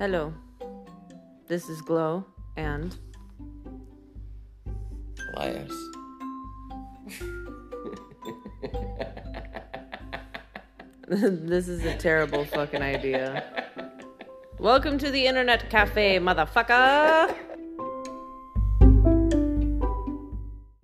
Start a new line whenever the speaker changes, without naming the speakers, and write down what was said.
Hello. This is Glow and
Elias.
this is a terrible fucking idea. Welcome to the internet cafe, motherfucker.